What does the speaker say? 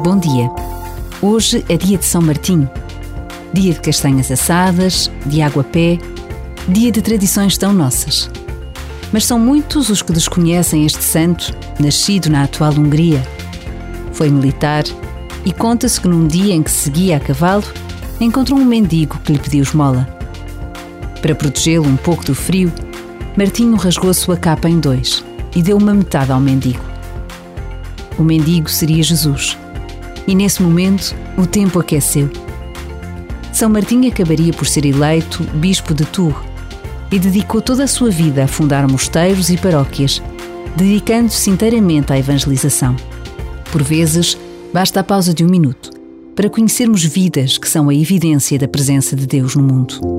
Bom dia. Hoje é dia de São Martinho. Dia de castanhas assadas, de água a pé, dia de tradições tão nossas. Mas são muitos os que desconhecem este santo, nascido na atual Hungria. Foi militar e conta-se que num dia em que seguia a cavalo, encontrou um mendigo que lhe pediu esmola. Para protegê-lo um pouco do frio, Martinho rasgou sua capa em dois e deu uma metade ao mendigo. O mendigo seria Jesus e nesse momento o tempo aqueceu. São Martinho acabaria por ser eleito bispo de Tours e dedicou toda a sua vida a fundar mosteiros e paróquias, dedicando-se inteiramente à evangelização. Por vezes, basta a pausa de um minuto para conhecermos vidas que são a evidência da presença de Deus no mundo.